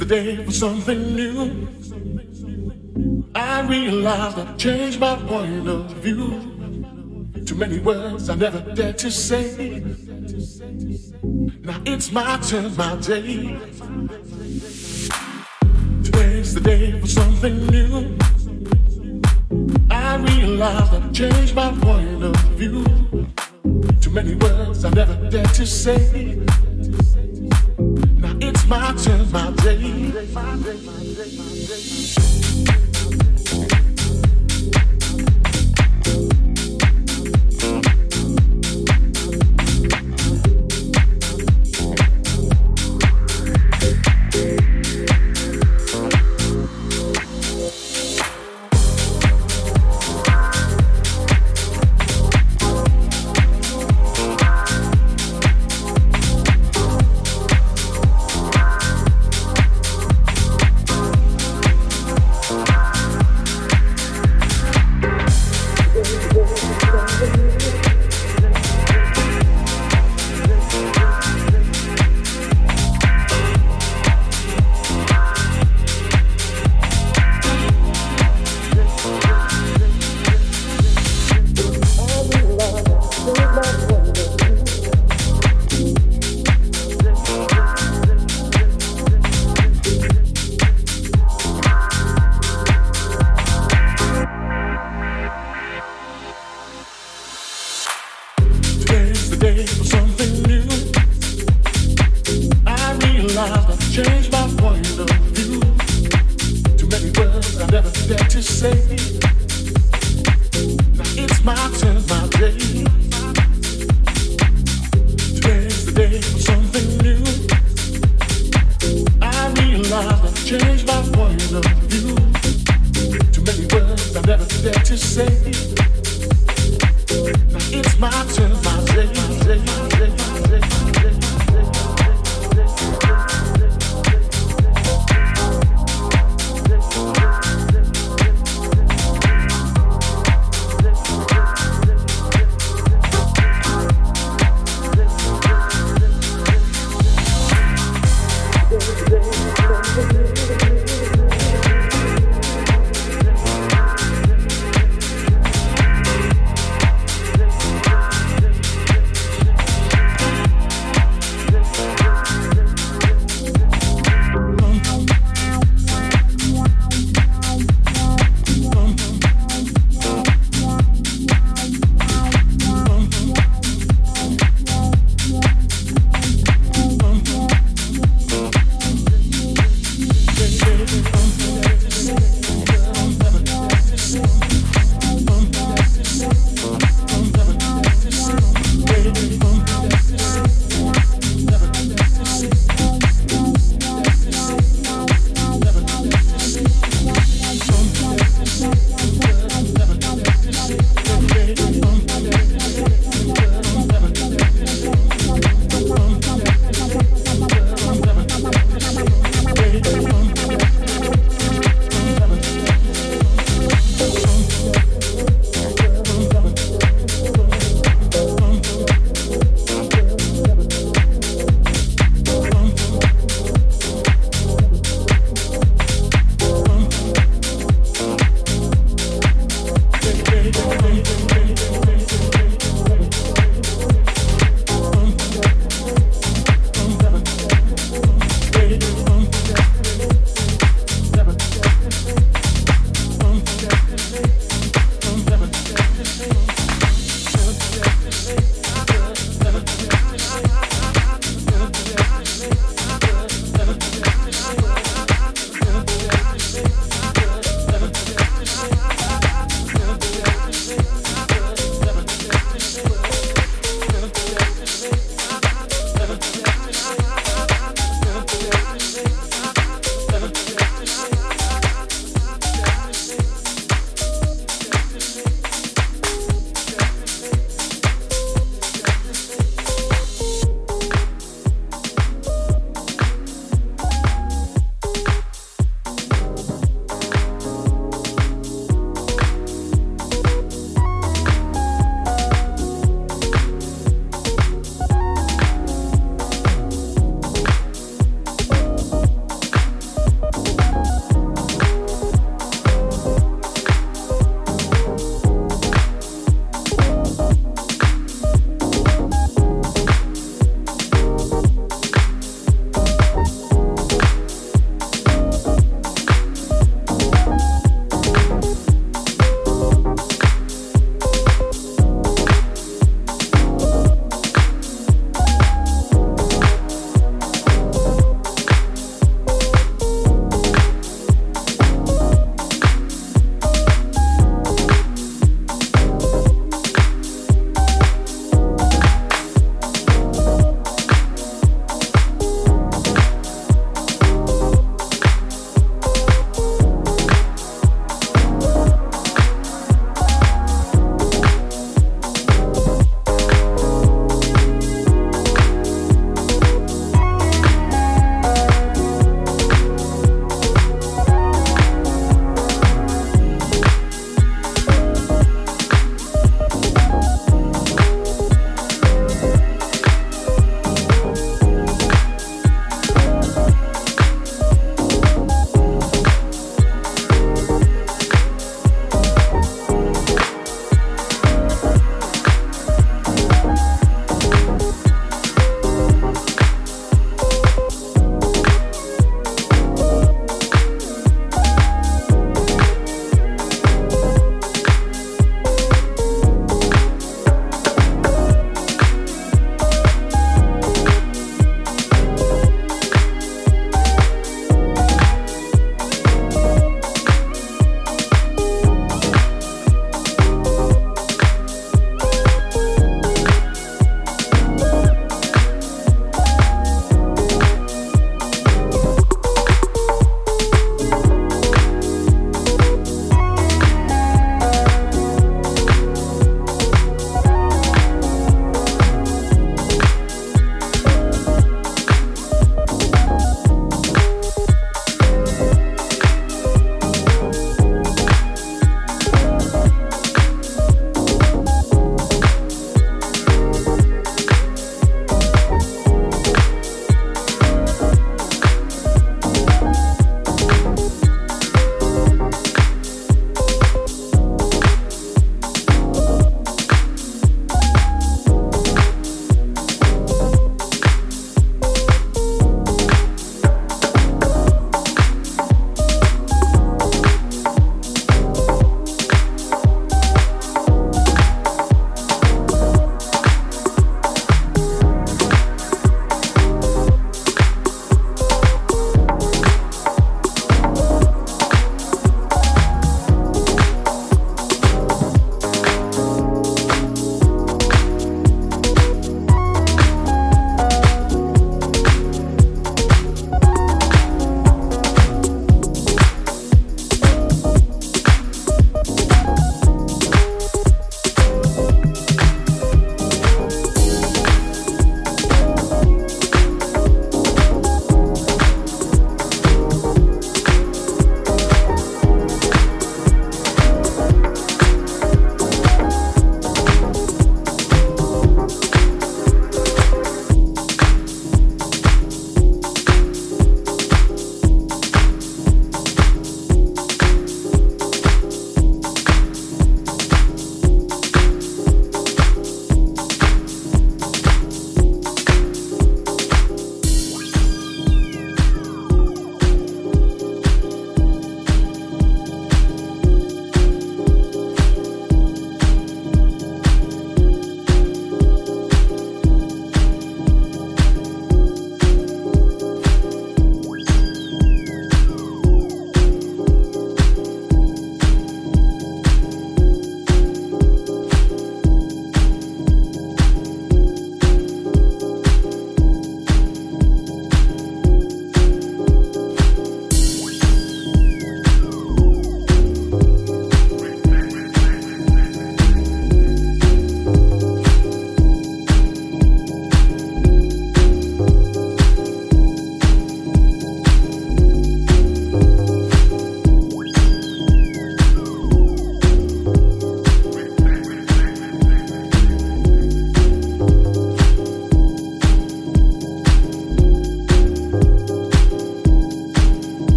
the day for something new. I realized I've changed my point of view. Too many words I never dared to say. Now it's my turn, my day. Today's the day for something new. I realize I've changed my point of view. Too many words I never dared to say. Day. Today's the